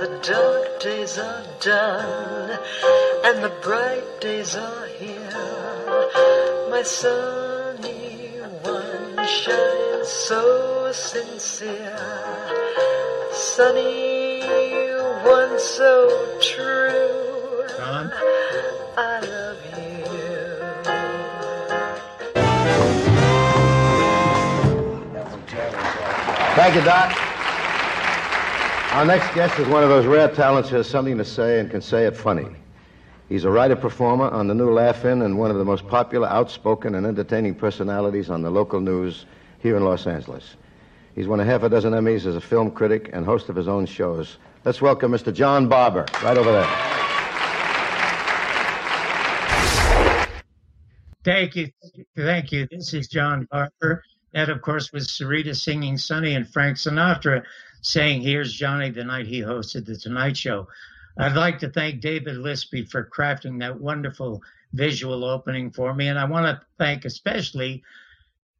The dark days are done and the bright days are here. My sunny one shines so sincere. Sunny one so true. Don? I love you. Thank you, Doc. Our next guest is one of those rare talents who has something to say and can say it funny. He's a writer performer on the new Laugh-In and one of the most popular, outspoken, and entertaining personalities on the local news here in Los Angeles. He's won a half a dozen Emmys as a film critic and host of his own shows. Let's welcome Mr. John Barbour, right over there. Thank you. Thank you. This is John Barbour. That, of course, was Sarita singing Sunny and Frank Sinatra saying, Here's Johnny the night he hosted The Tonight Show. I'd like to thank David Lispy for crafting that wonderful visual opening for me. And I want to thank especially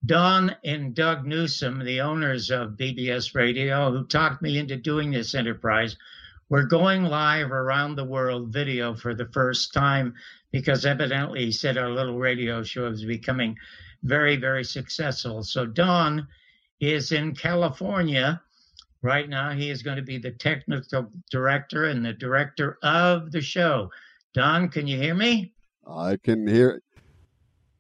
Don and Doug Newsom, the owners of BBS Radio, who talked me into doing this enterprise. We're going live around the world video for the first time because evidently he said our little radio show is becoming very, very successful. So Don is in California right now. He is going to be the technical director and the director of the show. Don, can you hear me? I can hear.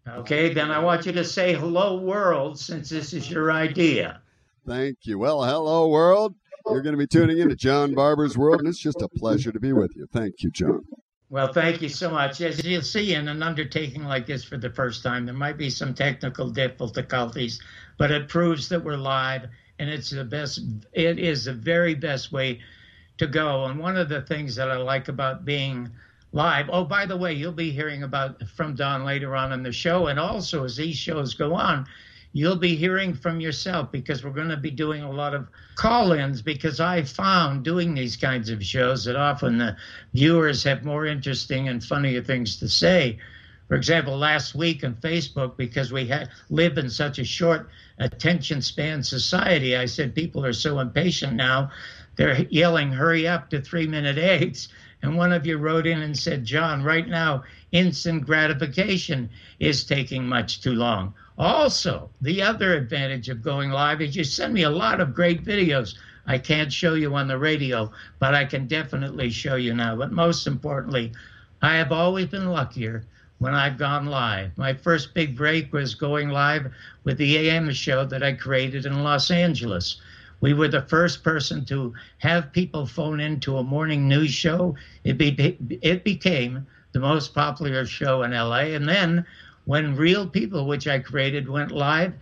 Okay, then I want you to say hello, world, since this is your idea. Thank you. Well, hello, world. You're going to be tuning in to John Barbour's World, and it's just a pleasure to be with you. Thank you, John. Well, thank you so much. As you'll see in an undertaking like this for the first time, there might be some technical difficulties, but it proves that we're live and it's the best it is the very best way to go. And one of the things that I like about being live, oh by the way, you'll be hearing about from Don later on in the show and also as these shows go on, you'll be hearing from yourself because we're going to be doing a lot of call ins because I found doing these kinds of shows that often the viewers have more interesting and funnier things to say. For example, last week on Facebook, because we had, live in such a short attention span society, I said people are so impatient now. They're yelling, hurry up to three minute eggs. And one of you wrote in and said, John, right now, instant gratification is taking much too long. Also, the other advantage of going live is you send me a lot of great videos. I can't show you on the radio, but I can definitely show you now. But most importantly, I have always been luckier when I've gone live. My first big break was going live with the AM show that I created in Los Angeles. We were the first person to have people phone into a morning news show. It, be, it became the most popular show in LA. And then when Real People, which I created, went live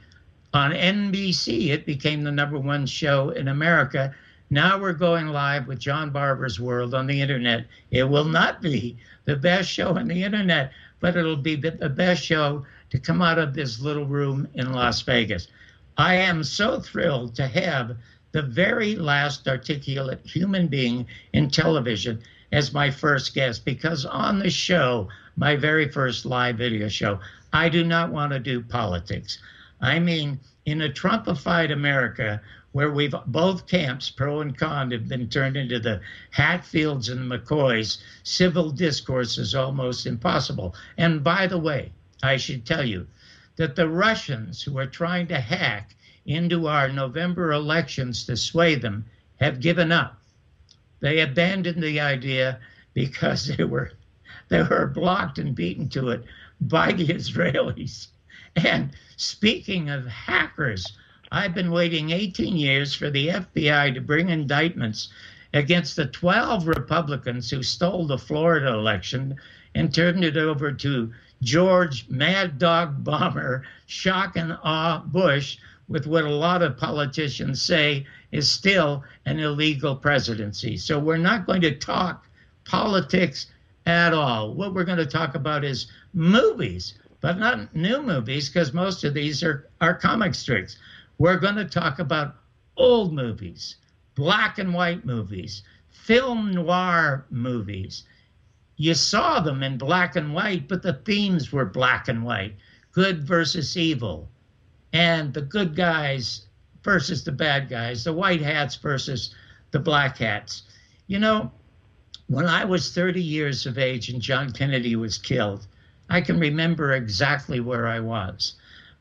on NBC, it became the number one show in America. Now we're going live with John Barbour's World on the internet. It will not be the best show on the internet, but it'll be the best show to come out of this little room in Las Vegas. I am so thrilled to have the very last articulate human being in television as my first guest because on the show, my very first live video show, I do not want to do politics. I mean, in a Trumpified America where we've both camps, pro and con, have been turned into the Hatfields and the McCoys, civil discourse is almost impossible. And by the way, I should tell you that the Russians who are trying to hack into our November elections to sway them have given up. They abandoned the idea because they were they were blocked and beaten to it by the Israelis. And speaking of hackers, I've been waiting 18 years for the FBI to bring indictments against the 12 Republicans who stole the Florida election and turned it over to George Mad Dog Bomber, shock and awe Bush with what a lot of politicians say is still an illegal presidency. So we're not going to talk politics at all. What we're going to talk about is movies, but not new movies because most of these are, are comic strips. We're going to talk about old movies, black and white movies, film noir movies. You saw them in black and white, but the themes were black and white good versus evil, and the good guys versus the bad guys, the white hats versus the black hats. You know, when I was 30 years of age and John Kennedy was killed, I can remember exactly where I was.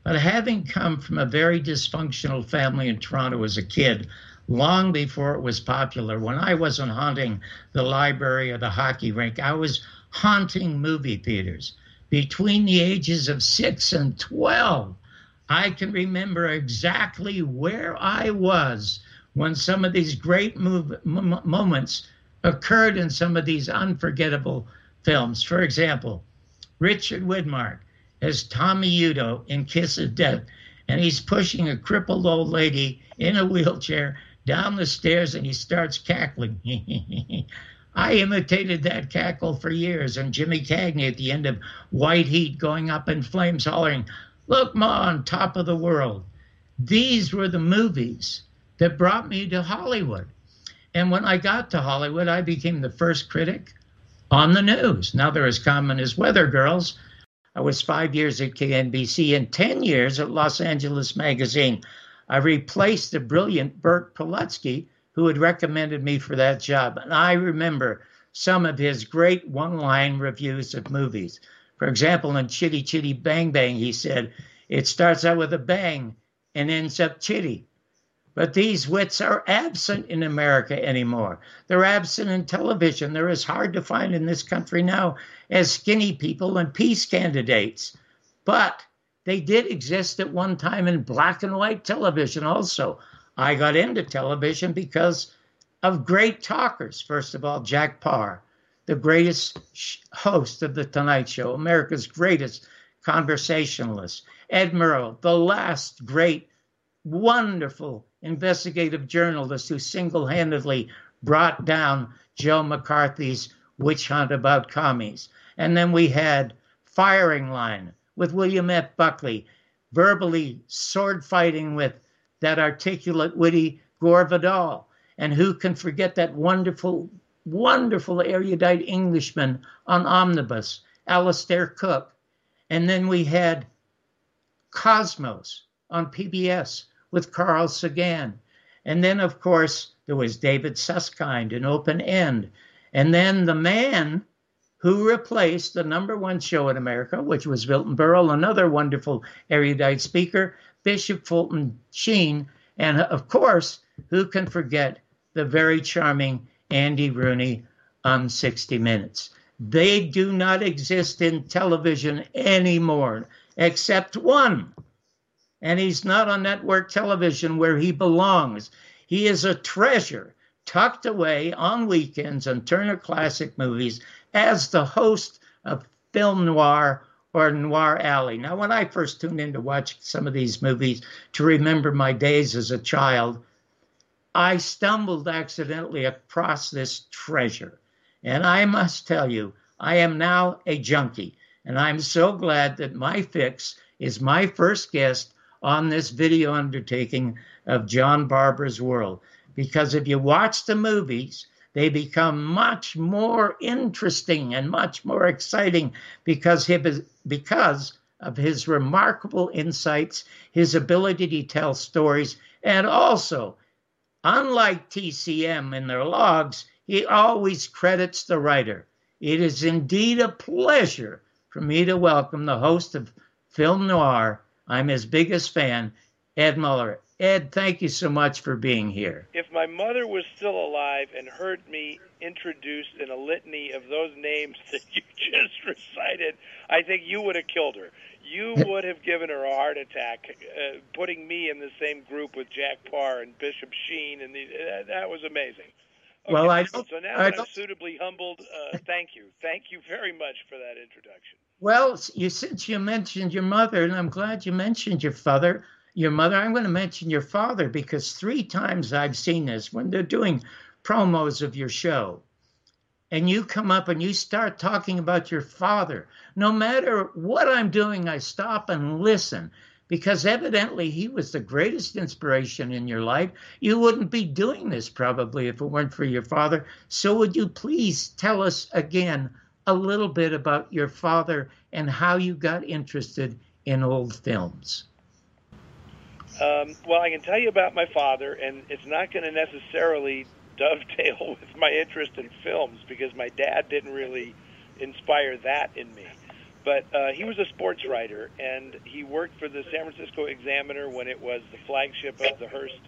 But having come from a very dysfunctional family in Toronto as a kid, long before it was popular, when I wasn't haunting the library or the hockey rink, I was haunting movie theaters between the ages of six and 12. I can remember exactly where I was when some of these great move, m- moments occurred in some of these unforgettable films. For example, Richard Widmark as Tommy Udo in Kiss of Death, and he's pushing a crippled old lady in a wheelchair down the stairs and he starts cackling. I imitated that cackle for years, and Jimmy Cagney at the end of White Heat going up in flames, hollering, Look, Ma, on top of the world. These were the movies that brought me to Hollywood. And when I got to Hollywood, I became the first critic on the news. Now they're as common as weather girls. I was five years at KNBC and 10 years at Los Angeles Magazine. I replaced the brilliant Bert Pilecki, who had recommended me for that job. And I remember some of his great one line reviews of movies. For example, in Chitty Chitty Bang Bang, he said, It starts out with a bang and ends up chitty. But these wits are absent in America anymore. They're absent in television. They're as hard to find in this country now as skinny people and peace candidates. But they did exist at one time in black and white television also. I got into television because of great talkers. First of all, Jack Paar, the greatest host of The Tonight Show, America's greatest conversationalist. Ed Murrow, the last great, wonderful investigative journalist who single handedly brought down Joe McCarthy's witch hunt about commies. And then we had Firing Line with William F. Buckley, verbally sword fighting with that articulate, witty Gore Vidal. And who can forget that wonderful, wonderful erudite Englishman on Omnibus, Alistair Cooke. And then we had Cosmos on PBS with Carl Sagan. And then, of course, there was David Susskind in Open End. And then the man who replaced the number one show in America, which was Milton Berle, another wonderful erudite speaker, Bishop Fulton Sheen, and of course, who can forget the very charming Andy Rooney on 60 Minutes? They do not exist in television anymore, except one and he's not on network television where he belongs. He is a treasure tucked away on weekends on Turner Classic Movies as the host of Film Noir or Noir Alley. Now, when I first tuned in to watch some of these movies to remember my days as a child, I stumbled accidentally across this treasure. And I must tell you, I am now a junkie. And I'm so glad that my fix is my first guest on this video undertaking of John Barbour's World. Because if you watch the movies, they become much more interesting and much more exciting because because of his remarkable insights, his ability to tell stories, and also, unlike TCM in their logs, he always credits the writer. It is indeed a pleasure for me to welcome the host of Film Noir, I'm his biggest fan, Ed Muller. Ed, thank you so much for being here. If my mother was still alive and heard me introduced in a litany of those names that you just recited, I think you would have killed her. You would have given her a heart attack, uh, putting me in the same group with Jack Paar and Bishop Sheen, and the, uh, that was amazing. Okay, well, I don't, so now I I'm suitably humbled, uh, thank you, thank you very much for that introduction. Well, you since you mentioned your mother, and I'm glad you mentioned your father, your mother. I'm going to mention your father because three times I've seen this when they're doing promos of your show, and you come up and you start talking about your father. No matter what I'm doing, I stop and listen because evidently he was the greatest inspiration in your life. You wouldn't be doing this probably if it weren't for your father. So, would you please tell us again a little bit about your father and how you got interested in old films? Um, well, I can tell you about my father, and it's not going to necessarily dovetail with my interest in films because my dad didn't really inspire that in me. But uh, he was a sports writer, and he worked for the San Francisco Examiner when it was the flagship of the Hearst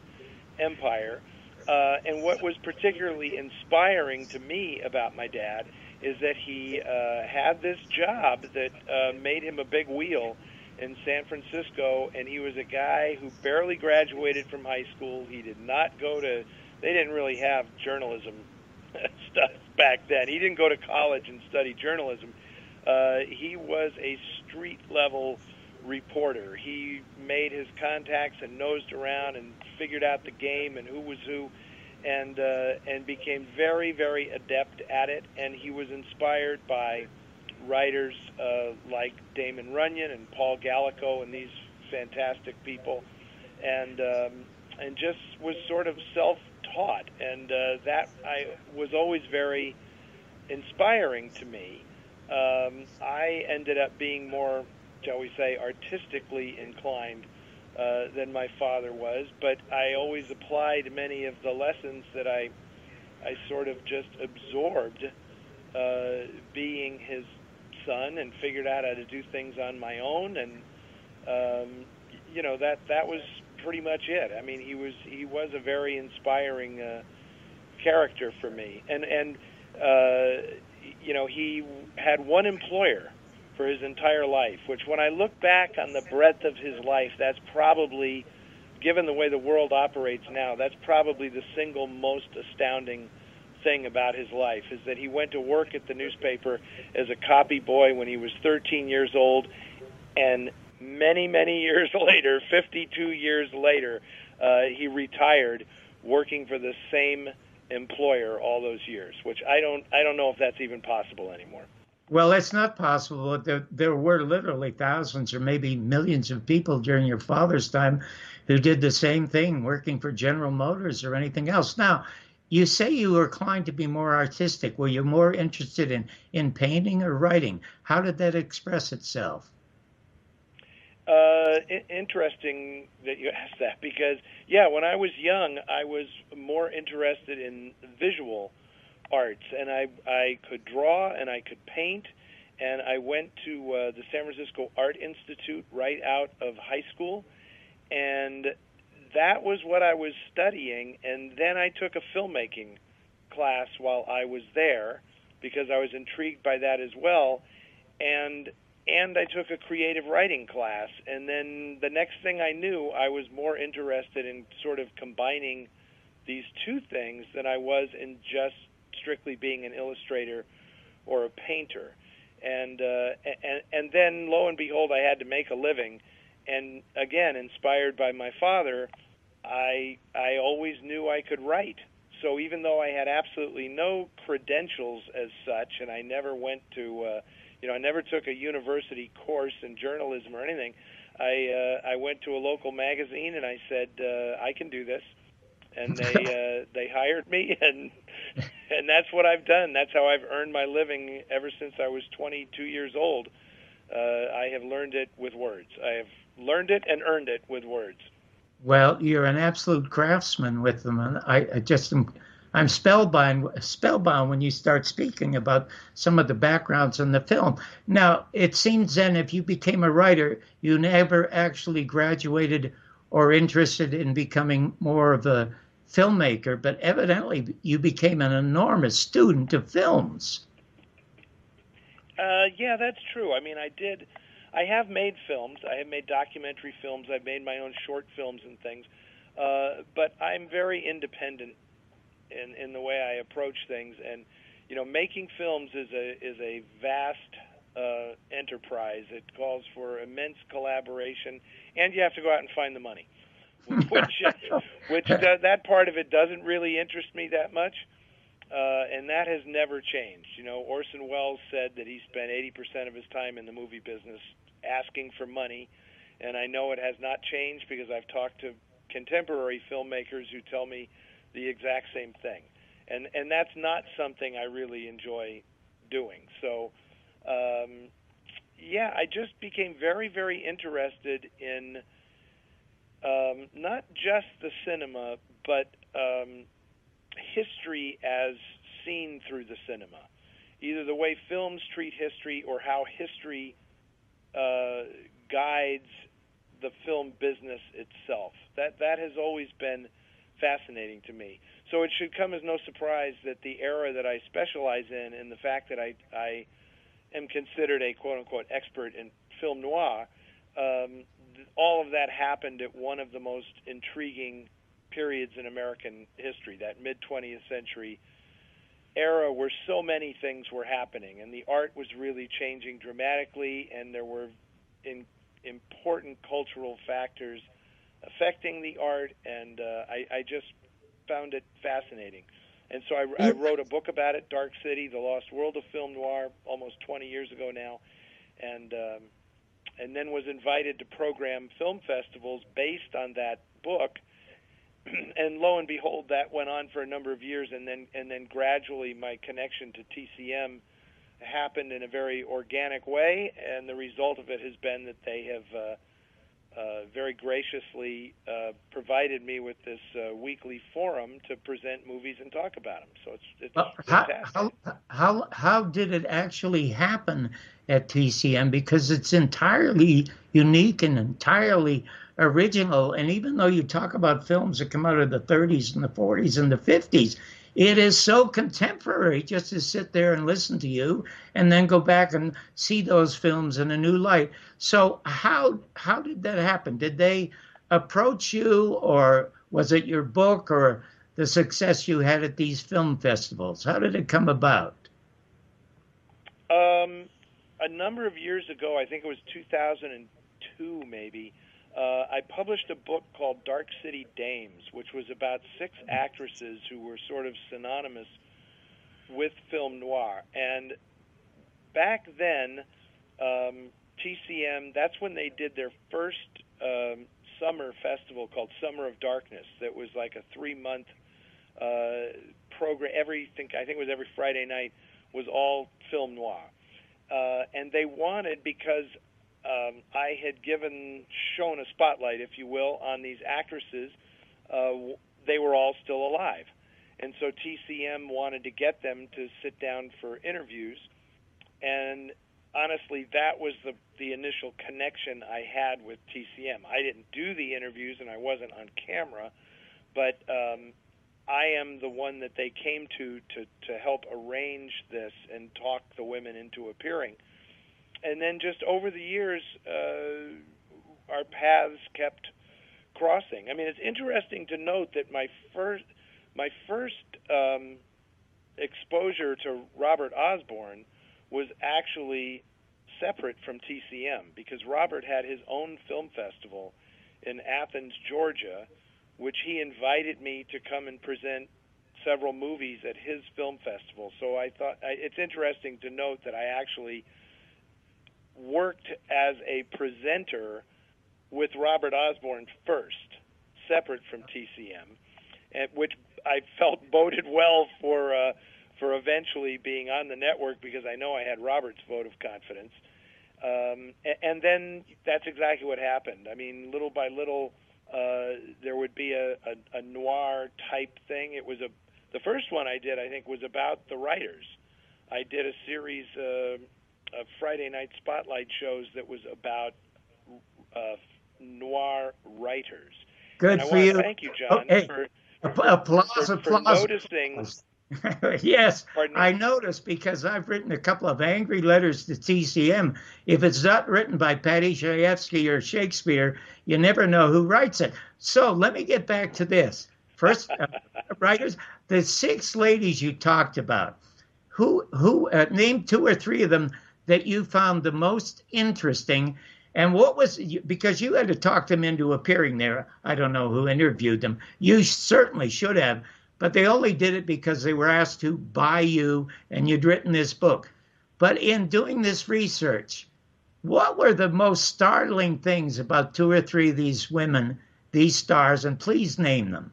Empire. Uh, and what was particularly inspiring to me about my dad is that he uh, had this job that uh, made him a big wheel in San Francisco, and he was a guy who barely graduated from high school. He did not go to, they didn't really have journalism stuff back then. He didn't go to college and study journalism. Uh, he was a street level reporter. He made his contacts and nosed around and figured out the game and who was who, and uh, and became very very adept at it. And he was inspired by writers uh, like Damon Runyon and Paul Gallico and these fantastic people, and um, and just was sort of self-taught, and uh, that I was always very inspiring to me. Um, I ended up being more, shall we say, artistically inclined uh, than my father was, but I always applied many of the lessons that I I sort of just absorbed uh, being his son and figured out how to do things on my own and um, you know that that was pretty much it. I mean, he was he was a very inspiring uh, character for me, and and uh, you know he had one employer for his entire life. Which, when I look back on the breadth of his life, that's probably, given the way the world operates now, that's probably the single most astounding thing about his life is that he went to work at the newspaper as a copy boy when he was 13 years old, and many, many years later, 52 years later, uh, he retired working for the same employer all those years, which I don't, I don't know if that's even possible anymore. Well, it's not possible. There, there were literally thousands or maybe millions of people during your father's time who did the same thing, working for General Motors or anything else. Now, you say you were inclined to be more artistic. Were you more interested in, in painting or writing? How did that express itself? Uh, interesting that you asked that because, yeah, when I was young, I was more interested in visual arts, and I I could draw and I could paint, and I went to uh, the San Francisco Art Institute right out of high school, and that was what I was studying, and then I took a filmmaking class while I was there because I was intrigued by that as well, and and I took a creative writing class, and then the next thing I knew, I was more interested in sort of combining these two things than I was in just strictly being an illustrator or a painter, and uh, and and then lo and behold, I had to make a living. And again, inspired by my father, I I always knew I could write. So even though I had absolutely no credentials as such, and I never went to, uh, you know, I never took a university course in journalism or anything, I uh, I went to a local magazine and I said uh, I can do this, and they uh, they hired me, and and that's what I've done. That's how I've earned my living ever since I was 22 years old. Uh, I have learned it with words. I have learned it and earned it with words. Well, you're an absolute craftsman with them, and I, I just am. I'm spellbound, spellbound when you start speaking about some of the backgrounds in the film. Now, it seems then if you became a writer, you never actually graduated or interested in becoming more of a filmmaker, but evidently you became an enormous student of films. Uh, yeah, that's true. I mean, I did. I have made films. I have made documentary films. I've made my own short films and things. Uh, but I'm very independent in in the way I approach things. And you know, making films is a is a vast uh, enterprise. It calls for immense collaboration, and you have to go out and find the money. which which does, that part of it doesn't really interest me that much. Uh, and that has never changed. You know, Orson Welles said that he spent 80% of his time in the movie business asking for money, and I know it has not changed because I've talked to contemporary filmmakers who tell me the exact same thing, and and that's not something I really enjoy doing. So, um, yeah, I just became very very interested in um, not just the cinema, but um, history as seen through the cinema, either the way films treat history or how history uh, guides the film business itself. That that has always been fascinating to me. So it should come as no surprise that the era that I specialize in, and the fact that I I am considered a quote unquote expert in film noir, um, all of that happened at one of the most intriguing periods in American history, that mid 20th century era where so many things were happening and the art was really changing dramatically and there were in, important cultural factors affecting the art and uh, I, I just found it fascinating. And so I, I wrote a book about it, Dark City: The Lost World of Film Noir, almost 20 years ago now, and um, and then was invited to program film festivals based on that book. and lo and behold, that went on for a number of years, and then and then gradually my connection to TCM happened in a very organic way, and the result of it has been that they have. Uh, uh, very graciously uh, provided me with this uh, weekly forum to present movies and talk about them. So it's it's how, how, how how did it actually happen at TCM? Because it's entirely unique and entirely original. And even though you talk about films that come out of the 30s and the 40s and the 50s, it is so contemporary just to sit there and listen to you and then go back and see those films in a new light. So how how did that happen? Did they approach you or was it your book or the success you had at these film festivals? How did it come about? Um, a number of years ago, I think it was 2002 maybe, uh, I published a book called Dark City Dames, which was about six actresses who were sort of synonymous with film noir. And back then, um, TCM, that's when they did their first um, summer festival called Summer of Darkness. That was like a three month uh, program. Everything, I think it was every Friday night, was all film noir. Uh, and they wanted, because um, I had given shown a spotlight, if you will, on these actresses. Uh, they were all still alive, and so TCM wanted to get them to sit down for interviews. And honestly, that was the the initial connection I had with TCM. I didn't do the interviews, and I wasn't on camera, but um, I am the one that they came to to to help arrange this and talk the women into appearing and then just over the years, uh, our paths kept crossing. I mean, it's interesting to note that my first my first um, exposure to Robert Osborne was actually separate from TCM because Robert had his own film festival in Athens, Georgia, which he invited me to come and present several movies at his film festival. So I thought I, it's interesting to note that I actually worked as a presenter with Robert Osborne first, separate from TCM, and which I felt boded well for uh, for eventually being on the network because I know I had Robert's vote of confidence. Um, and then that's exactly what happened. I mean, little by little, uh, there would be a, a, a noir type thing. It was a the first one I did, I think, was about the writers. I did a series. Uh, uh, Friday night spotlight shows that was about uh, noir writers. Good and for you. Thank you, John, okay. for, applause, for, applause. for noticing. yes, I noticed because I've written a couple of angry letters to TCM. If it's not written by Paddy Chayefsky or Shakespeare, you never know who writes it. So let me get back to this. First, uh, writers, the six ladies you talked about, who who uh, name two or three of them that you found the most interesting? And what was because you had to talk them into appearing there? I don't know who interviewed them. You certainly should have, but they only did it because they were asked to by you and you'd written this book. But in doing this research, what were the most startling things about two or three of these women, these stars, and please name them?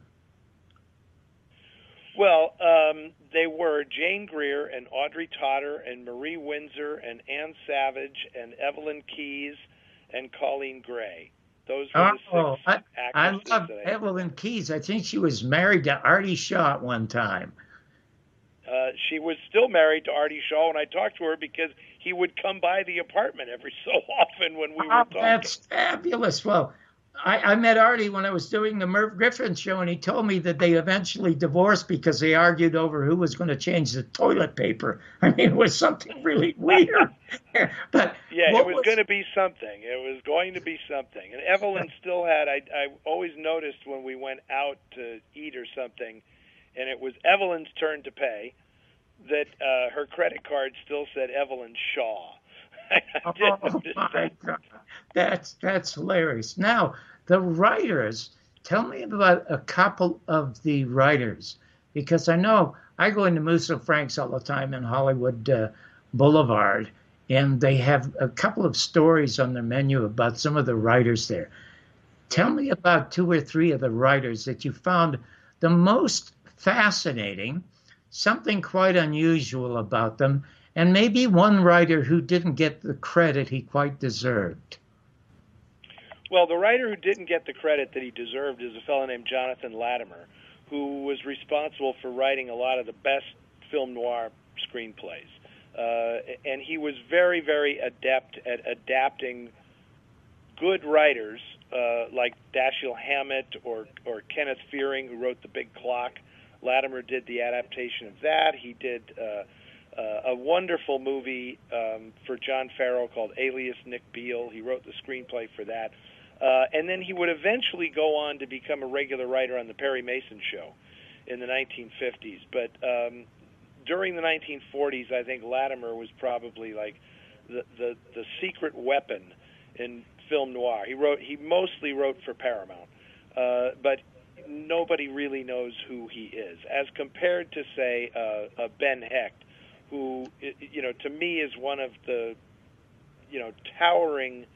Well, um, they were Jane Greer and Audrey Totter and Marie Windsor and Ann Savage and Evelyn Keyes and Coleen Gray. Those were the Oh, six I, I love I- Evelyn Keyes. I think she was married to Artie Shaw at one time. Uh, she was still married to Artie Shaw, and I talked to her because he would come by the apartment every so often when we were Oh, talking. that's fabulous. Well, I, I met Artie when I was doing the Merv Griffin show, and he told me that they eventually divorced because they argued over who was going to change the toilet paper. I mean, it was something really weird. but Yeah, it was, going to be something. It was going to be something. And Evelyn still had. I I always noticed when we went out to eat or something, and it was Evelyn's turn to pay, that uh, her credit card still said Evelyn Shaw. Oh my. God, that's that's hilarious. Now the writers, tell me about a couple of the writers, because I know I go into Musso Franks all the time in Hollywood uh, Boulevard, and they have a couple of stories on their menu about some of the writers there. Tell me about two or three of the writers that you found the most fascinating, something quite unusual about them, and maybe one writer who didn't get the credit he quite deserved. Well, the writer who didn't get the credit that he deserved is a fellow named Jonathan Latimer, who was responsible for writing a lot of the best film noir screenplays. Uh, and he was very, very adept at adapting good writers uh, like Dashiell Hammett or, or Kenneth Fearing, who wrote The Big Clock. Latimer did the adaptation of that. He did uh, uh, a wonderful movie um, for John Farrow called Alias Nick Beal. He wrote the screenplay for that. Uh, and then he would eventually go on to become a regular writer on the Perry Mason show in the 1950s. But um, during the 1940s, I think Latimer was probably like the, the, the secret weapon in film noir. He wrote he mostly wrote for Paramount, uh, but nobody really knows who he is, as compared to say uh, uh, Ben Hecht, who you know to me is one of the you know towering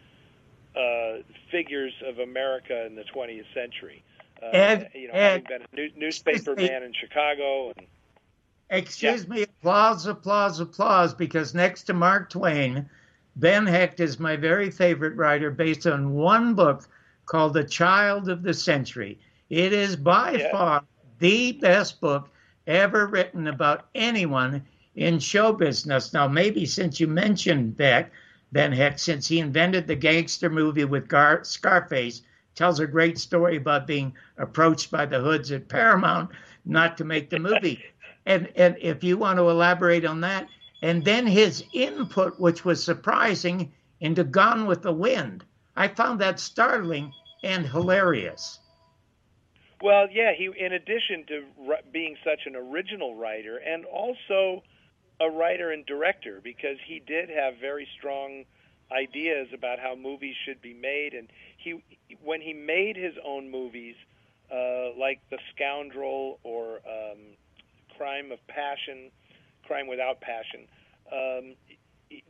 uh, figures of America in the 20th century. Uh, Ed- you know, Ed, having been a new, newspaper man in Chicago, and Excuse me, applause, applause, applause, because next to Mark Twain, Ben Hecht is my very favorite writer based on one book called The Child of the Century. It is by Yeah. far the best book ever written about anyone in show business. Now, maybe since you mentioned Beck, Ben Hecht, since he invented the gangster movie with Gar- Scarface, tells a great story about being approached by the hoods at Paramount not to make the movie. And and if you want to elaborate on that, and then his input, which was surprising, into Gone with the Wind, I found that startling and hilarious. Well, yeah, he in addition to being such an original writer and also a writer and director because he did have very strong ideas about how movies should be made and he when he made his own movies uh, like The Scoundrel or um, Crime of Passion, Crime Without Passion, um,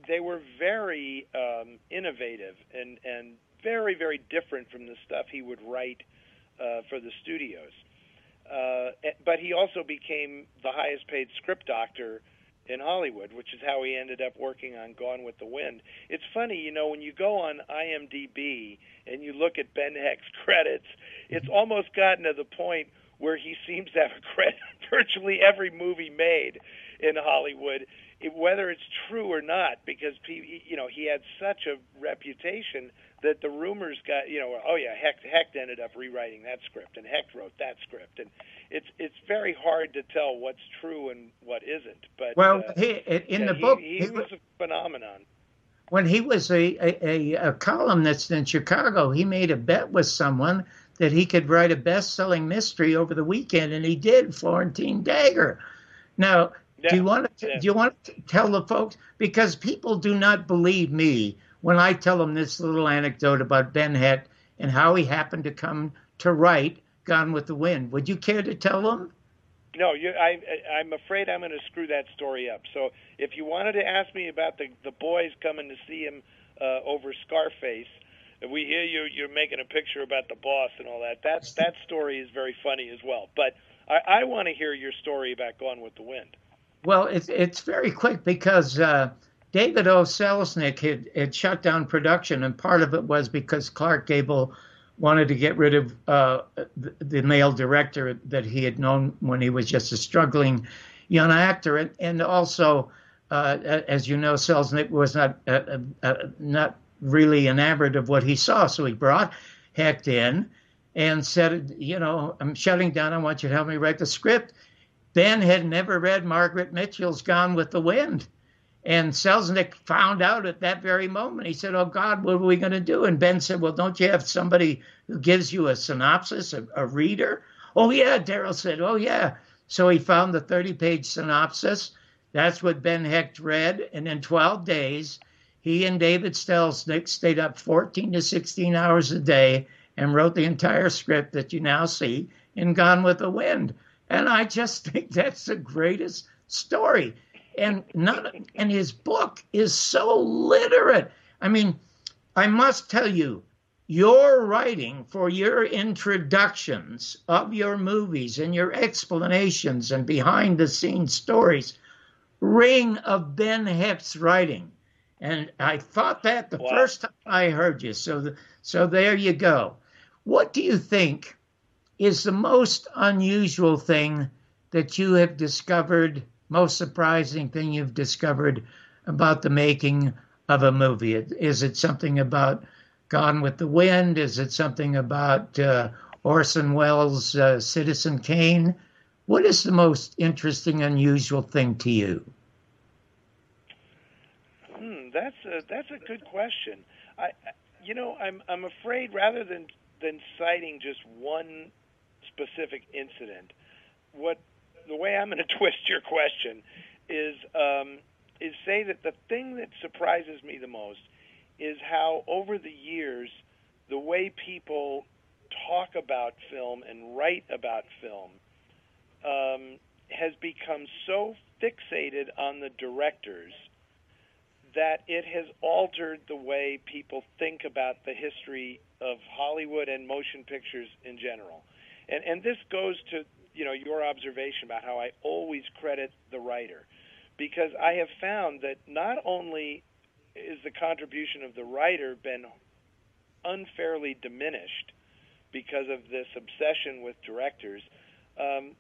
they were very um, innovative and and very very different from the stuff he would write uh, for the studios. Uh, but he also became the highest paid script doctor in Hollywood, which is how he ended up working on Gone with the Wind. It's funny, you know, when you go on IMDb and you look at Ben Hecht's credits, it's almost gotten to the point where he seems to have a credit virtually every movie made in Hollywood, whether it's true or not, because you know he had such a reputation that the rumors got you know oh yeah Hecht Hecht ended up rewriting that script and Hecht wrote that script and it's it's very hard to tell what's true and what isn't. But Well, uh, he, in yeah, the he, book, he, he was a phenomenon. when he was a, a, a, a columnist in Chicago, he made a bet with someone that he could write a best selling mystery over the weekend, and he did Florentine Dagger. Now, do you want to yeah. do you want to tell the folks because people do not believe me when I tell them this little anecdote about Ben Hecht and how he happened to come to write Gone with the Wind. Would you care to tell them? No, you, I, I'm afraid I'm going to screw that story up. So if you wanted to ask me about the the boys coming to see him uh, over Scarface, we hear you you're making a picture about the boss and all that. That that story is very funny as well. But I, I want to hear your story about Gone with the Wind. Well, it's it's very quick because uh, David O. Selznick had, had shut down production, and part of it was because Clark Gable wanted to get rid of uh, the, the, male director that he had known when he was just a struggling young actor, and, and also, uh, as you know, Selznick was not uh, uh, uh, not really enamored of what he saw, so he brought Hecht in and said, you know, I'm shutting down. I want you to help me write the script. Ben had never read Margaret Mitchell's Gone with the Wind. And Selznick found out at that very moment. He said, Oh God, what are we going to do? And Ben said, Well, don't you have somebody who gives you a synopsis, a, a reader? Oh, yeah. Daryl said, Oh, yeah. So he found the 30 page synopsis. That's what Ben Hecht read. And in 12 days, he and David Selznick stayed up 14 to 16 hours a day and wrote the entire script that you now see in Gone with the Wind. And I just think that's the greatest story and none and his book is so literate. I mean, I must tell you, your writing for your introductions of your movies and your explanations and behind the scenes stories ring of Ben Hecht's writing. And I thought that the wow. first time I heard you. So, the, so there you go. What do you think is the most unusual thing that you have discovered most surprising thing you've discovered about the making of a movie? Is it something about Gone with the Wind? Is it something about uh, Orson Welles' uh, Citizen Kane? What is the most interesting, unusual thing to you? Hmm, that's a that's a good question. I, you know, I'm I'm afraid rather than than citing just one specific incident, what the way I'm going to twist your question is um, is say that the thing that surprises me the most is how over the years the way people talk about film and write about film um, has become so fixated on the directors that it has altered the way people think about the history of Hollywood and motion pictures in general. And and this goes to you know your observation about how I always credit the writer because I have found that not only is the contribution of the writer been unfairly diminished because of this obsession with directors, um,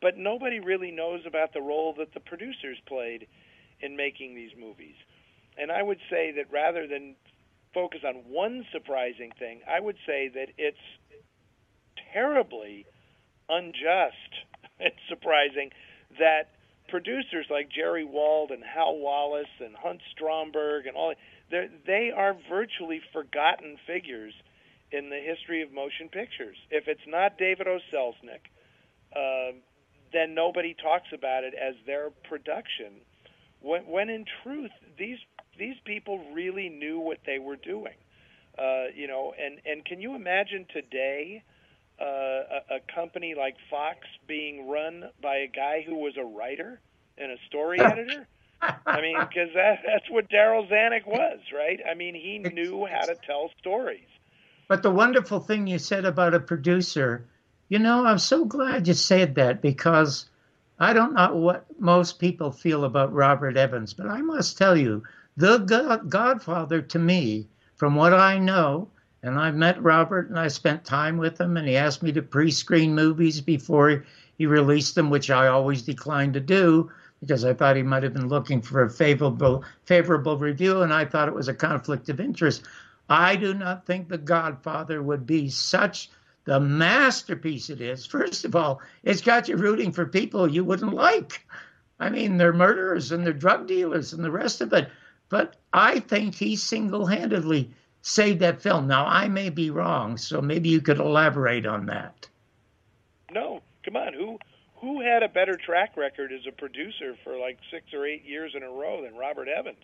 but nobody really knows about the role that the producers played in making these movies. And I would say that rather than focus on one surprising thing, I would say that it's terribly unjust and surprising that producers like Jerry Wald and Hal Wallis and Hunt Stromberg and all they are virtually forgotten figures in the history of motion pictures. If it's not David O. Selznick, uh, then nobody talks about it as their production. When, when in truth, these these people really knew what they were doing. Uh, you know, and and can you imagine today? Uh, a, a company like Fox being run by a guy who was a writer and a story editor? I mean, because that, that's what Darryl Zanuck was, right? I mean, he knew how to tell stories. But the wonderful thing you said about a producer, you know, I'm so glad you said that because I don't know what most people feel about Robert Evans, but I must tell you, the Godfather to me, from what I know, and I met Robert and I spent time with him, and he asked me to pre screen movies before he released them, which I always declined to do because I thought he might have been looking for a favorable, favorable review, and I thought it was a conflict of interest. I do not think The Godfather would be such the masterpiece it is. First of all, it's got you rooting for people you wouldn't like. I mean, they're murderers and they're drug dealers and the rest of it. But I think he single handedly saved that film. Now, I may be wrong, so maybe you could elaborate on that. No, come on. Who who had a better track record as a producer for like six or eight years in a row than Robert Evans?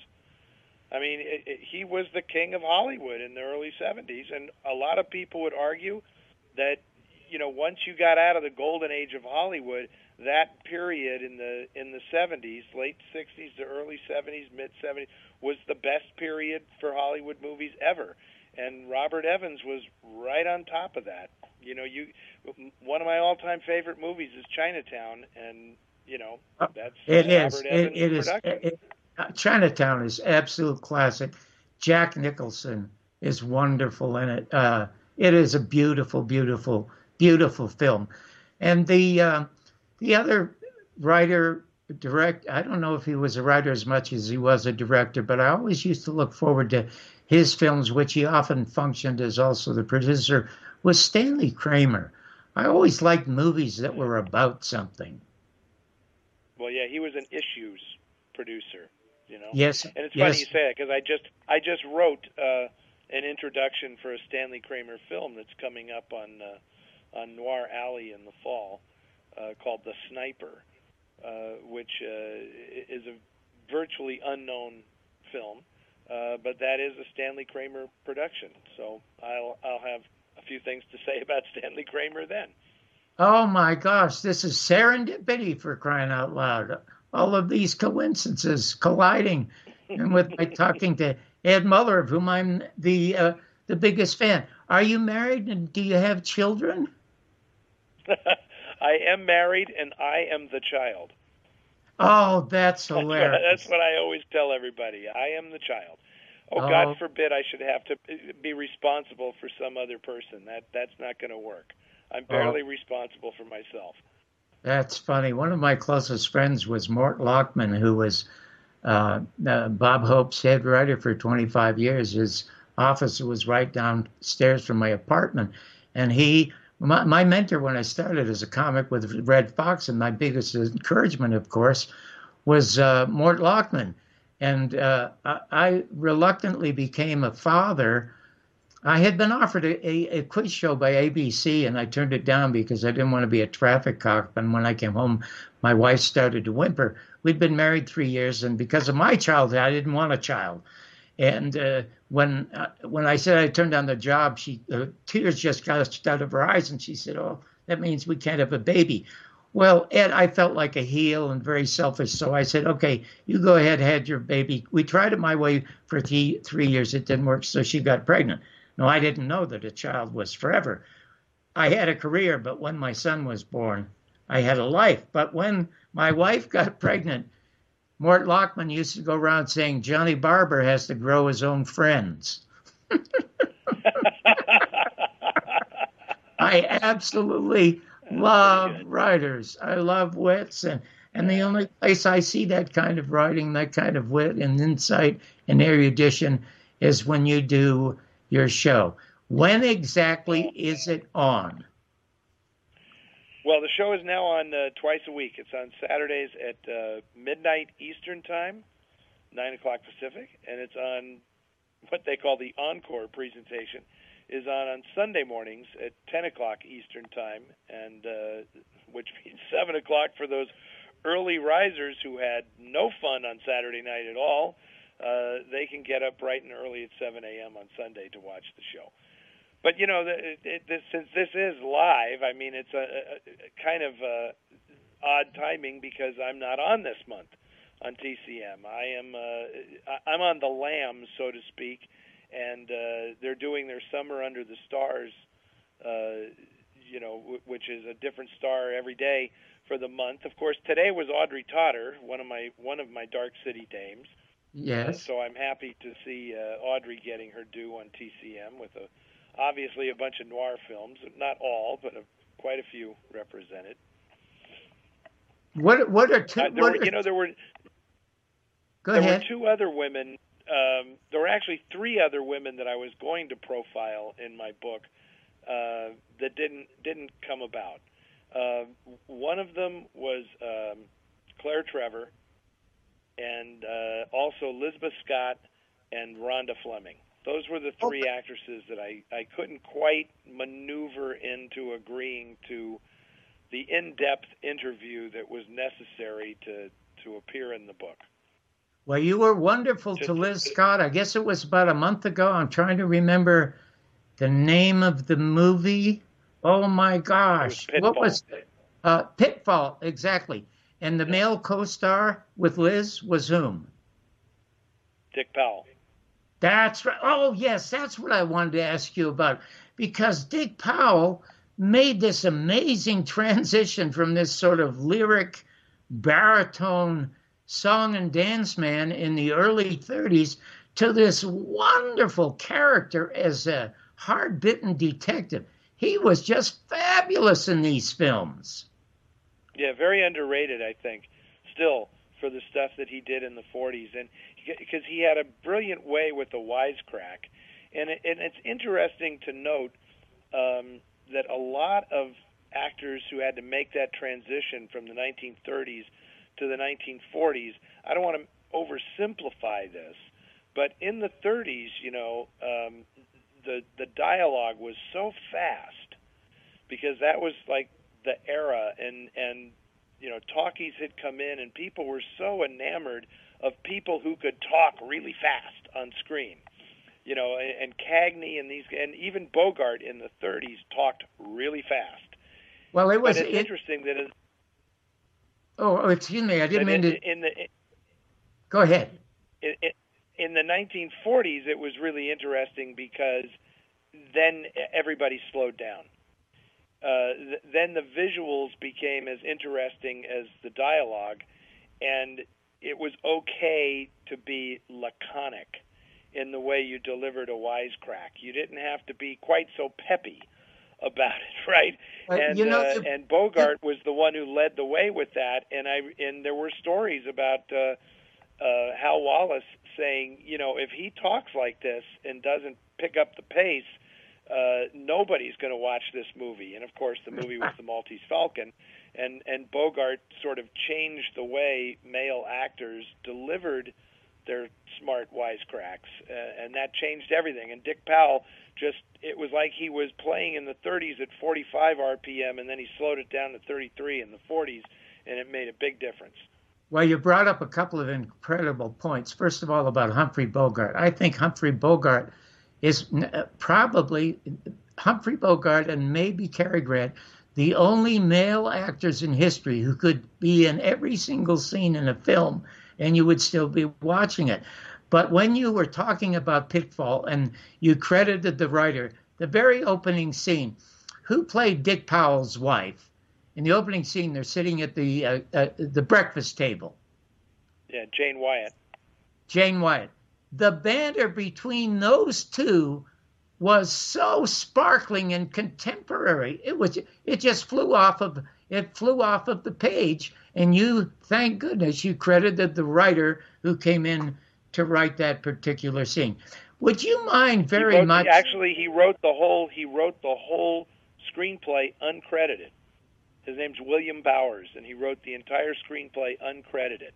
I mean, it, it, he was the king of Hollywood in the early 70s, and a lot of people would argue that you know once you got out of the golden age of Hollywood, that period in the in the 70s, late 60s to early 70s, mid 70s was the best period for Hollywood movies ever. And Robert Evans was right on top of that. You know, you one of my all-time favorite movies is Chinatown, and you know uh, that's it Robert is. Evans it, it is. It, uh, Chinatown is absolute classic. Jack Nicholson is wonderful in it. Uh, It is a beautiful, beautiful, beautiful film. And the uh, the other writer direct I don't know if he was a writer as much as he was a director, but I always used to look forward to his films, which he often functioned as also the producer, was Stanley Kramer. I always liked movies that were about something. Well, yeah, he was an issues producer, you know. Yes, And it's yes. funny you say that because I just I just wrote uh, an introduction for a Stanley Kramer film that's coming up on uh, on Noir Alley in the fall uh, called The Sniper, uh, which uh, is a virtually unknown film, uh, but that is a Stanley Kramer production. So I'll I'll have a few things to say about Stanley Kramer then. Oh my gosh, this is serendipity for crying out loud. All of these coincidences colliding, and with my talking to Ed Muller, of whom I'm the uh, the biggest fan. Are you married and do you have children? I am married and I am the child. Oh, that's That's what, hilarious. that's what I always tell everybody. I am the child. Oh, Oh. God forbid I should have to be responsible for some other person. That that's not going to work. I'm Oh. barely responsible for myself. That's funny. One of my closest friends was Mort Lachman, who was uh, uh, Bob Hope's head writer for 25 years. His office was right downstairs from my apartment. And he, my, my mentor when I started as a comic with Redd Foxx, and my biggest encouragement, of course, was uh, Mort Lachman. And uh, I, I reluctantly became a father. I had been offered a, a, a quiz show by ABC, and I turned it down because I didn't want to be a traffic cop. And when I came home, my wife started to whimper. We'd been married three years, and because of my childhood, I didn't want a child. And uh, when uh, when I said I turned down the job, she uh, tears just gushed out of her eyes, and she said, "Oh, that means we can't have a baby." Well, Ed, I felt like a heel and very selfish, so I said, "Okay, you go ahead, had your baby." We tried it my way for three three years. It didn't work, so she got pregnant. No, I didn't know that a child was forever. I had a career, but when my son was born, I had a life. But when my wife got pregnant, Mort Lachman used to go around saying Johnny Barbour has to grow his own friends. I absolutely love writers. I love wits, and and the only place I see that kind of writing, that kind of wit and insight and erudition, is when you do your show. When exactly is it on? Well, the show is now on uh, twice a week. It's on Saturdays at uh, midnight Eastern Time, 9 o'clock Pacific, and it's on what they call the encore presentation, is on on Sunday mornings at 10 o'clock Eastern Time, and uh, which means 7 o'clock for those early risers who had no fun on Saturday night at all. Uh, they can get up bright and early at 7 a.m. on Sunday to watch the show but you know, it, it, this, since this is live, I mean, it's a, a, a kind of uh, odd timing because I'm not on this month on TCM. I am uh, I'm on the lam, so to speak, and uh, they're doing their Summer Under the Stars, uh, you know, w- which is a different star every day for the month. Of course, today was Audrey Totter, one of my one of my Dark City dames. Yes. So I'm happy to see uh, Audrey getting her due on TCM with a obviously a bunch of noir films, not all, but a, quite a few represented. What what are two? Uh, there what were, are, you know, there were go there ahead. were two other women. Um, there were actually three other women that I was going to profile in my book uh, that didn't didn't come about. Uh, one of them was um, Claire Trevor, and uh, also Elizabeth Scott and Rhonda Fleming. Those were the three actresses that I, I couldn't quite maneuver into agreeing to the in-depth interview that was necessary to, to appear in the book. Well, you were wonderful to Liz Scott. I guess it was about a month ago. I'm trying to remember the name of the movie. Oh my gosh. Was what was uh, Pitfall, exactly. And the male co star with Liz was whom? Dick Powell. That's right. Oh, yes, that's what I wanted to ask you about. Because Dick Powell made this amazing transition from this sort of lyric baritone song and dance man in the early 30s to this wonderful character as a hard bitten detective. He was just fabulous in these films. Yeah, very underrated, I think, still for the stuff that he did in the 40s, and because he had a brilliant way with the wisecrack, and it, and it's interesting to note um, that a lot of actors who had to make that transition from the 1930s to the 1940s, I don't want to oversimplify this, but in the 30s, you know, um, the the dialogue was so fast because that was like the era, and and you know, talkies had come in, and people were so enamored of people who could talk really fast on screen. You know, and, and Cagney and these, and even Bogart in the 30s talked really fast. Well, it was it's it, interesting that it, oh, excuse me, I didn't mean in, to. in the Go ahead. in, in the 1940s, it was really interesting because then everybody slowed down. Uh, th- then the visuals became as interesting as the dialogue, and it was okay to be laconic in the way you delivered a wisecrack. You didn't have to be quite so peppy about it, right? Uh, and you know, uh, if- and Bogart was the one who led the way with that. And I and there were stories about uh, uh, Hal Wallis saying, you know, if he talks like this and doesn't pick up the pace, uh, nobody's going to watch this movie. And of course, the movie was The Maltese Falcon, and and Bogart sort of changed the way male actors delivered their smart wisecracks, uh, and that changed everything. And Dick Powell just it was like he was playing in the 30s at 45 RPM, and then he slowed it down to 33 in the 40s, and it made a big difference. Well, you brought up a couple of incredible points. First of all, about Humphrey Bogart. I think Humphrey Bogart is uh, probably Humphrey Bogart and maybe Cary Grant, the only male actors in history who could be in every single scene in a film and you would still be watching it. But when you were talking about Pitfall and you credited the writer, the very opening scene, who played Dick Powell's wife? In the opening scene, they're sitting at the uh, uh, the breakfast table. Yeah, Jane Wyatt. Jane Wyatt. The banter between those two was so sparkling and contemporary. It was it just flew off of it flew off of the page and you thank goodness you credited the writer who came in to write that particular scene. Would you mind very wrote, much Actually, he wrote the whole he wrote the whole screenplay uncredited. His name's William Bowers, and he wrote the entire screenplay uncredited.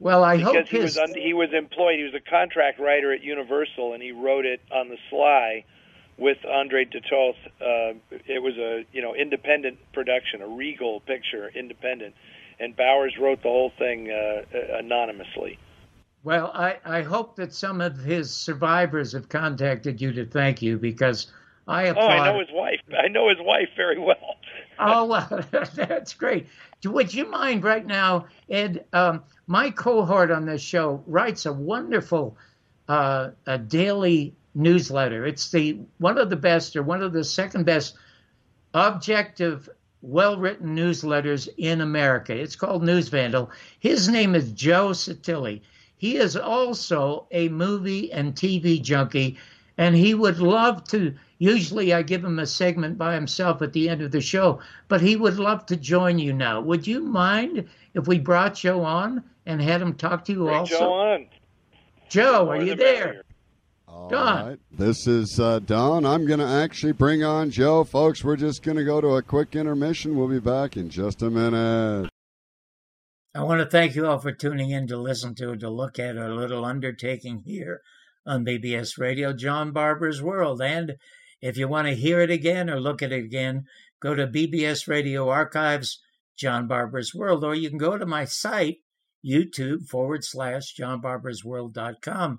Well, I because hope he his was un- he was employed. He was a contract writer at Universal, and he wrote it on the sly with Andre De Toth. Uh, it was a you know independent production, a Regal picture, independent, and Bowers wrote the whole thing uh, anonymously. Well, I, I hope that some of his survivors have contacted you to thank you because I applaud. Oh. I know his wife. I know his wife very well. Oh, well, that's great. Would you mind right now, Ed? Um, my cohort on this show writes a wonderful uh, a daily newsletter. It's the one of the best, or one of the second best, objective, well-written newsletters in America. It's called News Vandal. His name is Joe Sotille. He is also a movie and TV junkie, and he would love to. Usually, I give him a segment by himself at the end of the show, but he would love to join you now. Would you mind if we brought Joe on and had him talk to you Bring also? Joe on. Joe, More are you there? merrier. All Don. right. This is uh, Don. I'm going to actually bring on Joe. Folks, we're just going to go to a quick intermission. We'll be back in just a minute. I want to thank you all for tuning in to listen to, to look at our little undertaking here on BBS Radio, John Barbour's World. And if you want to hear it again or look at it again, go to BBS Radio Archives, John Barbour's World, or you can go to my site, YouTube forward slash johnbarbersworld.com.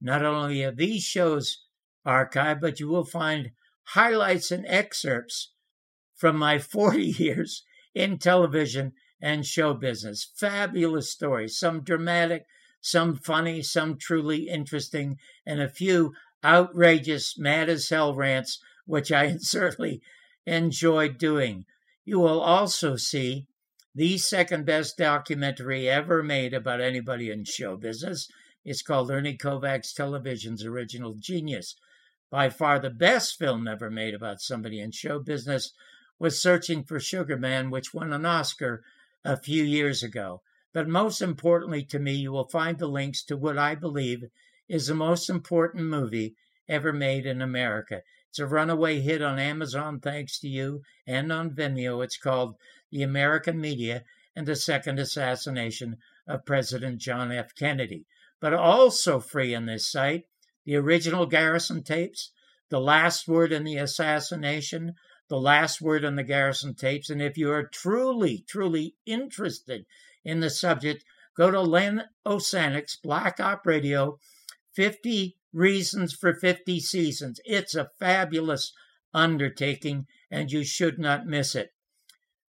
Not only are these shows archived, but you will find highlights and excerpts from my 40 years in television and show business. Fabulous stories, some dramatic, some funny, some truly interesting, and a few outrageous, mad as hell rants, which I certainly enjoyed doing. You will also see the second best documentary ever made about anybody in show business. It's called Ernie Kovacs Television's Original Genius. By far the best film ever made about somebody in show business was Searching for Sugar Man, which won an Oscar a few years ago. But most importantly to me, you will find the links to what I believe is the most important movie ever made in America. It's a runaway hit on Amazon, thanks to you, and on Vimeo. It's called The American Media and the Second Assassination of President John F. Kennedy. But also free on this site, the original Garrison tapes, the last word in the assassination, the last word on the Garrison tapes. And if you are truly, truly interested in the subject, go to Len Osanic's Black Op Radio 50 Reasons for 50 Seasons. It's a fabulous undertaking, and you should not miss it.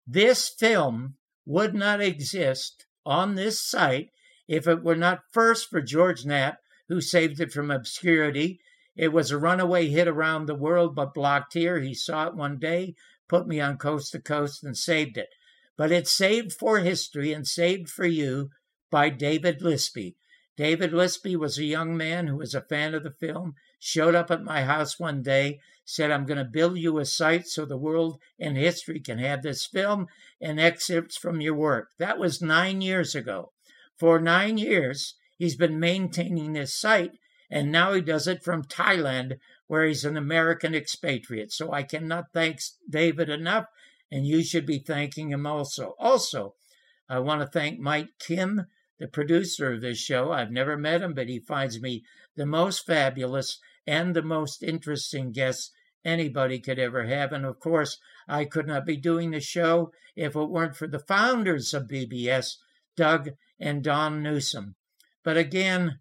This film would not exist on this site if it were not first for George Knapp, who saved it from obscurity. It was a runaway hit around the world, but blocked here. He saw it one day, put me on coast to coast, and saved it. But it's saved for history and saved for you by David Lispy. David Lispy was a young man who was a fan of the film, showed up at my house one day, said, I'm going to build you a site so the world and history can have this film and excerpts from your work. That was nine years ago. For nine years, he's been maintaining this site, and now he does it from Thailand, where he's an American expatriate. So I cannot thank David enough, and you should be thanking him also. Also, I want to thank Mike Kim the producer of this show. I've never met him, but he finds me the most fabulous and the most interesting guests anybody could ever have. And of course, I could not be doing the show if it weren't for the founders of BBS, Doug and Don Newsom. But again,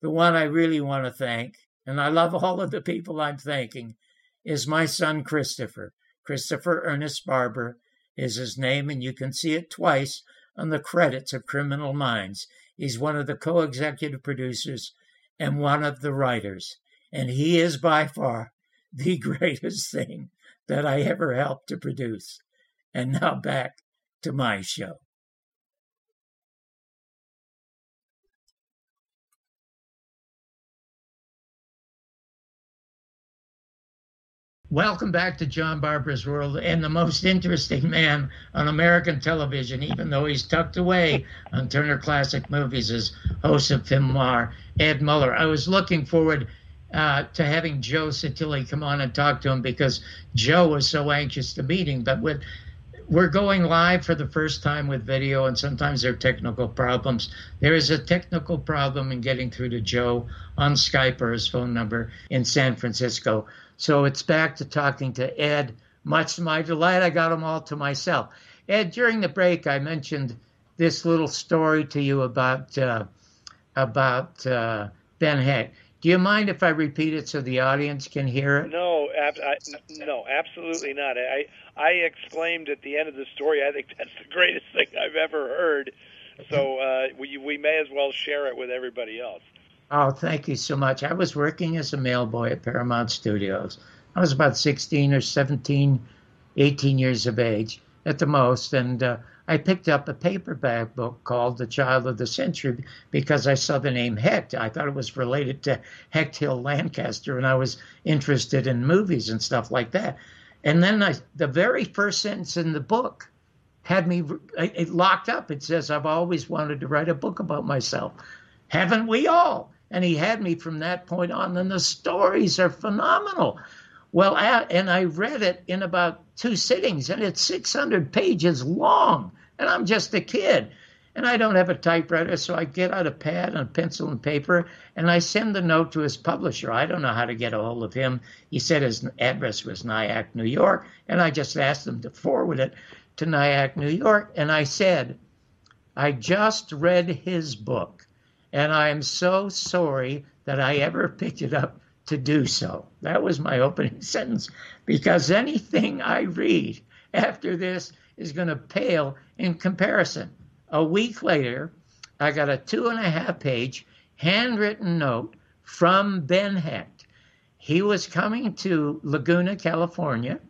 the one I really want to thank, and I love all of the people I'm thanking, is my son Christopher. Christopher Ernest Barbour is his name, and you can see it twice on the credits of Criminal Minds. He's one of the co executive producers and one of the writers. And he is by far the greatest thing that I ever helped to produce. And now back to my show. Welcome back to John Barbour's World and the most interesting man on American television, even though he's tucked away on Turner Classic Movies, as host of Ed Muller. I was looking forward uh, to having Joe Sotille come on and talk to him because Joe was so anxious to meet him. But with we're going live for the first time with video, and sometimes there are technical problems. There is a technical problem in getting through to Joe on Skype or his phone number in San Francisco. So it's back to talking to Ed. Much to my delight, I got them all to myself. Ed, during the break, I mentioned this little story to you about uh, about uh, Ben Hecht. Do you mind if I repeat it so the audience can hear it? No, ab- I, no, absolutely not. I I exclaimed at the end of the story. I think that's the greatest thing I've ever heard. So uh, we we may as well share it with everybody else. Oh, thank you so much. I was working as a mail boy at Paramount Studios. I was about 16 or 17, 18 years of age at the most. And uh, I picked up a paperback book called The Child of the Century because I saw the name Hecht. I thought it was related to Hecht Hill Lancaster, and I was interested in movies and stuff like that. And then I, the very first sentence in the book had me it locked up. It says, I've always wanted to write a book about myself. Haven't we all? And he had me from that point on. And the stories are phenomenal. Well, and I read it in about two sittings, and it's 600 pages long, and I'm just a kid. And I don't have a typewriter, so I get out a pad and a pencil and paper, and I send the note to his publisher. I don't know how to get a hold of him. He said his address was Nyack, New York, and I just asked him to forward it to Nyack, New York. And I said, I just read his book and I am so sorry that I ever picked it up to do so. That was my opening sentence because anything I read after this is going to pale in comparison. A week later, I got a two and a half page handwritten note from Ben Hecht. He was coming to Laguna, California,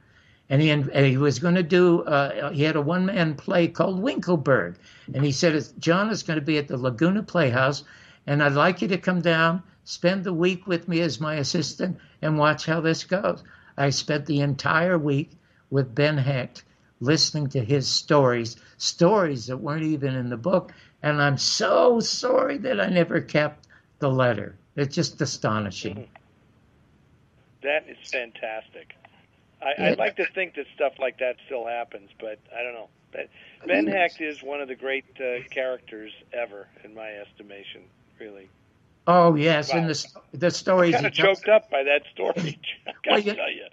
and he, and he was going to do, uh, he had a one man play called Winkelberg. And he said, John is going to be at the Laguna Playhouse, and I'd like you to come down spend the week with me as my assistant and watch how this goes. I spent the entire week with Ben Hecht listening to his stories, stories that weren't even in the book. And I'm so sorry that I never kept the letter. It's just astonishing. That is fantastic. I, I'd like to think that stuff like that still happens, but I don't know. But ben Hecht is one of the great uh, characters ever, in my estimation. Really. Oh yes, Wow. and the the stories Kind he of choked up by that story. I Well, you- tell you.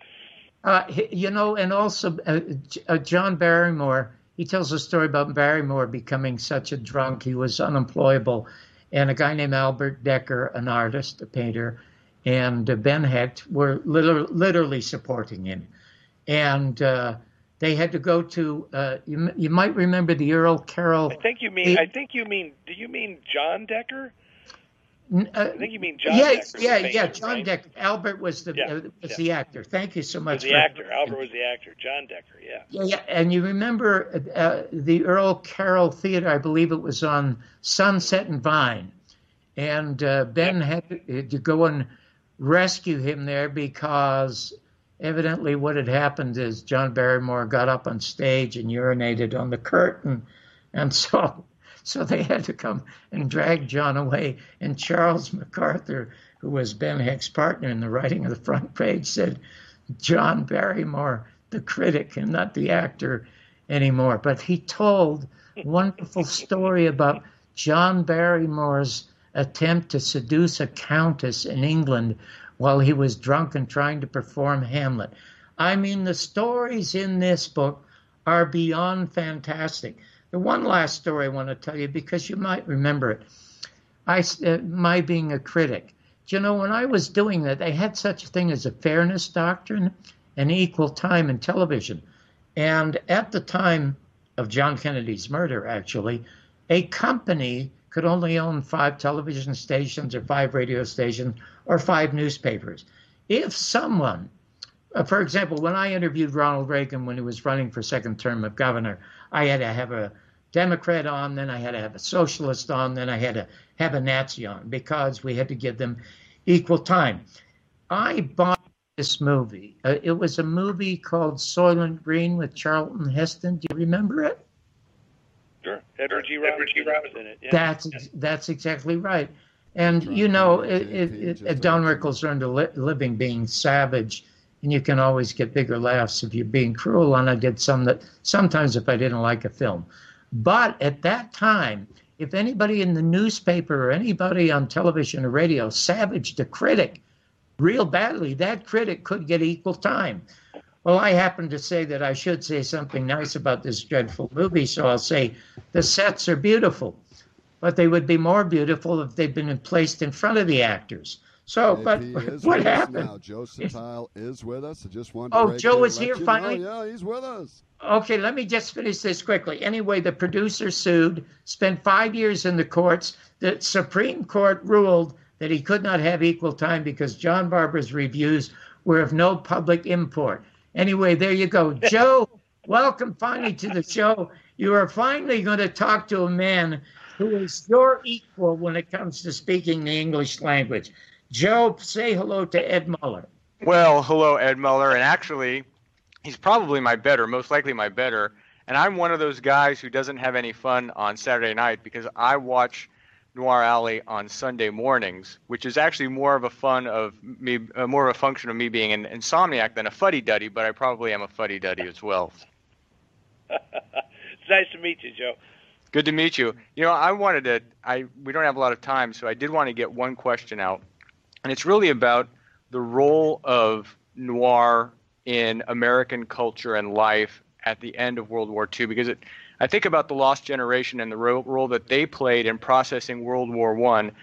Uh, you know, and also uh, uh, John Barrymore. He tells a story about Barrymore becoming such a drunk he was unemployable, and a guy named Albert Decker, an artist, a painter, and uh, Ben Hecht were liter- literally supporting him, and uh, they had to go to. Uh, you, you might remember the Earl Carroll. I think you mean. I think you mean. Do you mean John Decker? Uh, I think you mean John yeah, Decker. yeah, painter, yeah. John right? Decker. Albert was the Yeah, uh, was yeah. the actor. Thank you so much. the actor. Albert was the actor. John Decker. Yeah. Yeah, yeah, and you remember uh, the Earl Carroll Theater? I believe it was on Sunset and Vine, and uh, Ben had to, to go and rescue him there because evidently what had happened is John Barrymore got up on stage and urinated on the curtain, and so so they had to come and drag John away. And Charles MacArthur, who was Ben Hecht's partner in the writing of the front page, said. John Barrymore, the critic and not the actor anymore. But he told a wonderful story about John Barrymore's attempt to seduce a countess in England while he was drunk and trying to perform Hamlet. I mean, the stories in this book are beyond fantastic. The one last story I want to tell you because you might remember it. I, uh, my being a critic. Do you know, when I was doing that, they had such a thing as a fairness doctrine and equal time in television. And at the time of John Kennedy's murder, actually, a company could only own five television stations or five radio stations or five newspapers. If someone, uh, for example, when I interviewed Ronald Reagan when he was running for second term of governor, I had to have a Democrat on, then I had to have a socialist on, then I had to have a Nazi on because we had to give them equal time. I bought this movie. Uh, it was a movie called Soylent Green with Charlton Heston. Do you remember it? Sure. Edward G. Robinson is in it. Yeah. That's that's exactly right. And you know, it, it, it, Don Rickles earned a li- living being savage, and you can always get bigger laughs if you're being cruel. And I did some that sometimes if I didn't like a film, but at that time, if anybody in the newspaper or anybody on television or radio savaged a critic real badly, that critic could get equal time. Well, I happen to say that I should say something nice about this dreadful movie, so I'll say the sets are beautiful, but they would be more beautiful if they'd been placed in front of the actors. So, If but he is what with us happened? now. Joe Sotille is with us. I just wanted to Oh, break Joe is here you know. finally? Yeah, he's with us. Okay, let me just finish this quickly. Anyway, the producer sued, spent five years in the courts. The Supreme Court ruled that he could not have equal time because John Barbour's reviews were of no public import. Anyway, there you go. Joe, welcome finally to the show. You are finally going to talk to a man who is your equal when it comes to speaking the English language. Joe, say hello to Ed Muller. Well, hello, Ed Muller. And actually, he's probably my better, most likely my better. And I'm one of those guys who doesn't have any fun on Saturday night because I watch Noir Alley on Sunday mornings, which is actually more of a fun of me, uh, more of a function of me being an insomniac than a fuddy duddy. But I probably am a fuddy duddy as well. it's nice to meet you, Joe. Good to meet you. You know, I wanted to. I we don't have a lot of time, so I did want to get one question out, and it's really about the role of noir in American culture and life at the end of World War II. Because it, I think about the Lost Generation and the role, role that they played in processing World War One,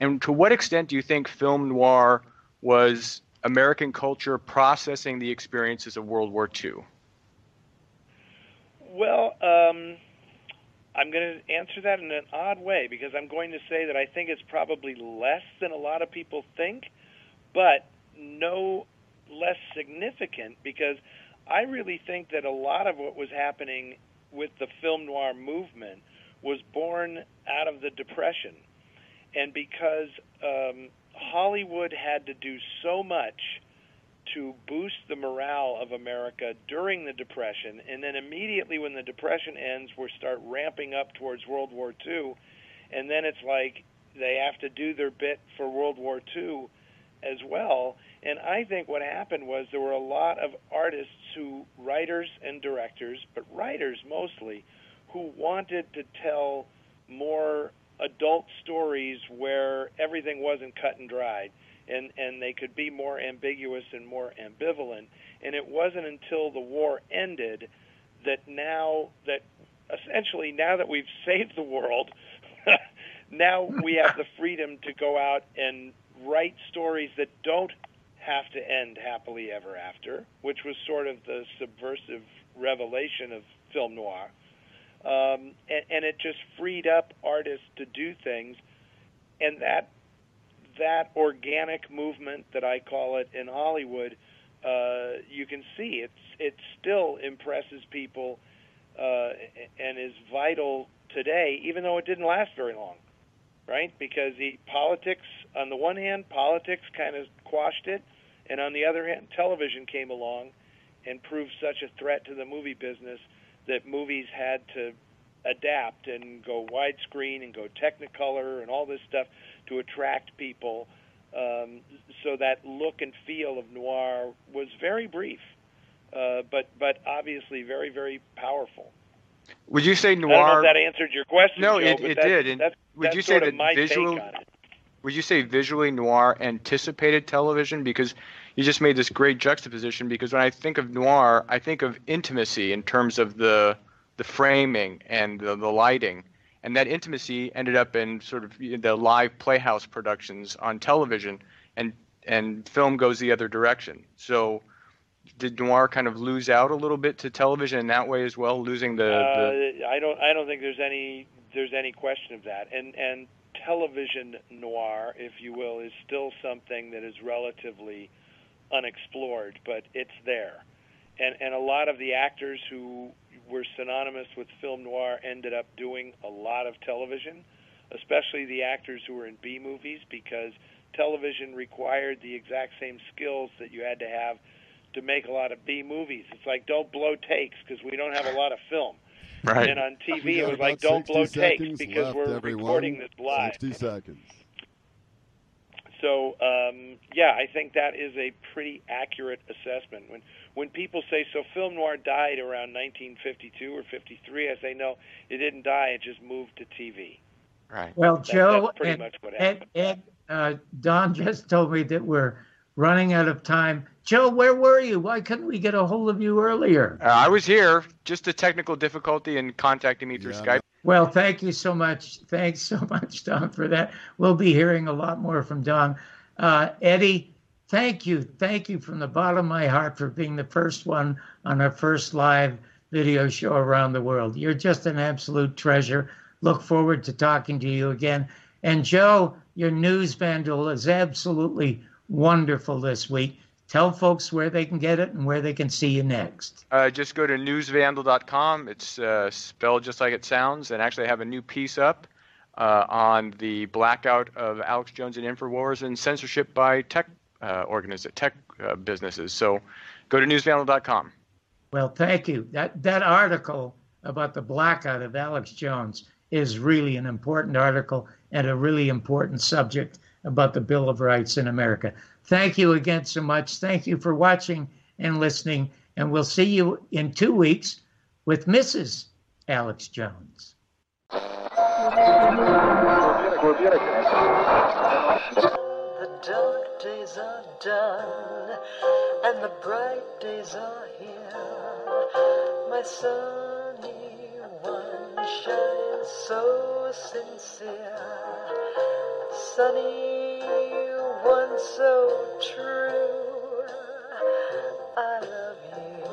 and to what extent do you think film noir was American culture processing the experiences of World War II? Well, um, I'm going to answer that in an odd way because I'm going to say that I think it's probably less than a lot of people think, but no less significant because I really think that a lot of what was happening with the film noir movement was born out of the Depression. And because um, Hollywood had to do so much to boost the morale of America during the Depression, and then immediately when the Depression ends, we start ramping up towards World War II, and then it's like they have to do their bit for World War II as well. And I think what happened was there were a lot of artists who, writers and directors, but writers mostly, who wanted to tell more adult stories where everything wasn't cut and dried and and they could be more ambiguous and more ambivalent. And it wasn't until the war ended that now that essentially now that we've saved the world now we have the freedom to go out and write stories that don't have to end happily ever after which was sort of the subversive revelation of film noir. Um, and, and it just freed up artists to do things, and that that organic movement that I call it in Hollywood, uh, you can see it's it still impresses people uh, and is vital today, even though it didn't last very long, right? Because the politics, on the one hand, politics kind of quashed it, and on the other hand, television came along and proved such a threat to the movie business that movies had to adapt and go widescreen and go Technicolor and all this stuff to attract people. Um, so that look and feel of noir was very brief, uh, but but obviously very very powerful. Would you say noir? I don't know if that answered your question. No, Joe, it, it did. And that's, would that's you say that visual? take on it. Would you say visually noir anticipated television? Because you just made this great juxtaposition. Because when I think of noir, I think of intimacy in terms of the the framing and the, the lighting. And that intimacy ended up in sort of the live playhouse productions on television, and and film goes the other direction. So, did noir kind of lose out a little bit to television in that way as well, losing the, the... Uh, I don't I don't think there's any there's any question of that. And and television noir, if you will, is still something that is relatively unexplored, but it's there. And and a lot of the actors who were synonymous with film noir ended up doing a lot of television, especially the actors who were in B movies, because television required the exact same skills that you had to have to make a lot of B movies. It's like don't blow takes because we don't have a lot of film. Right. And on TV, it was like don't blow takes because we're everyone. recording this live. 60 seconds. So um, yeah, I think that is a pretty accurate assessment. When when people say so, film noir died around 1952 or 53, I say no, it didn't die. It just moved to TV. Right. Well, That- Joe that's pretty and much what Ed, happened. Ed uh, Don just told me that we're running out of time. Joe, where were you? Why couldn't we get a hold of you earlier? Uh, I was here. Just a technical difficulty in contacting me through Yeah, Skype. Well, thank you so much. Thanks so much, Don, for that. We'll be hearing a lot more from Don. Uh, Eddie, thank you. Thank you from the bottom of my heart for being the first one on our first live video show around the world. You're just an absolute treasure. Look forward to talking to you again. And Joe, your News Vandal is absolutely wonderful this week. Tell folks where they can get it and where they can see you next. Uh, just go to newsvandal.com. It's uh, spelled just like it sounds, and actually I have a new piece up uh, on the blackout of Alex Jones and Infowars and censorship by tech uh, organiz- tech uh, businesses. So go to newsvandal.com. Well, thank you. That that article about the blackout of Alex Jones is really an important article and a really important subject about the Bill of Rights in America. Thank you again so much. Thank you for watching and listening, and we'll see you in two weeks with Mrs. Alex Jones. The dark days are done and the bright days are here. My sunny one shines so sincere sunny, once so true. I love you.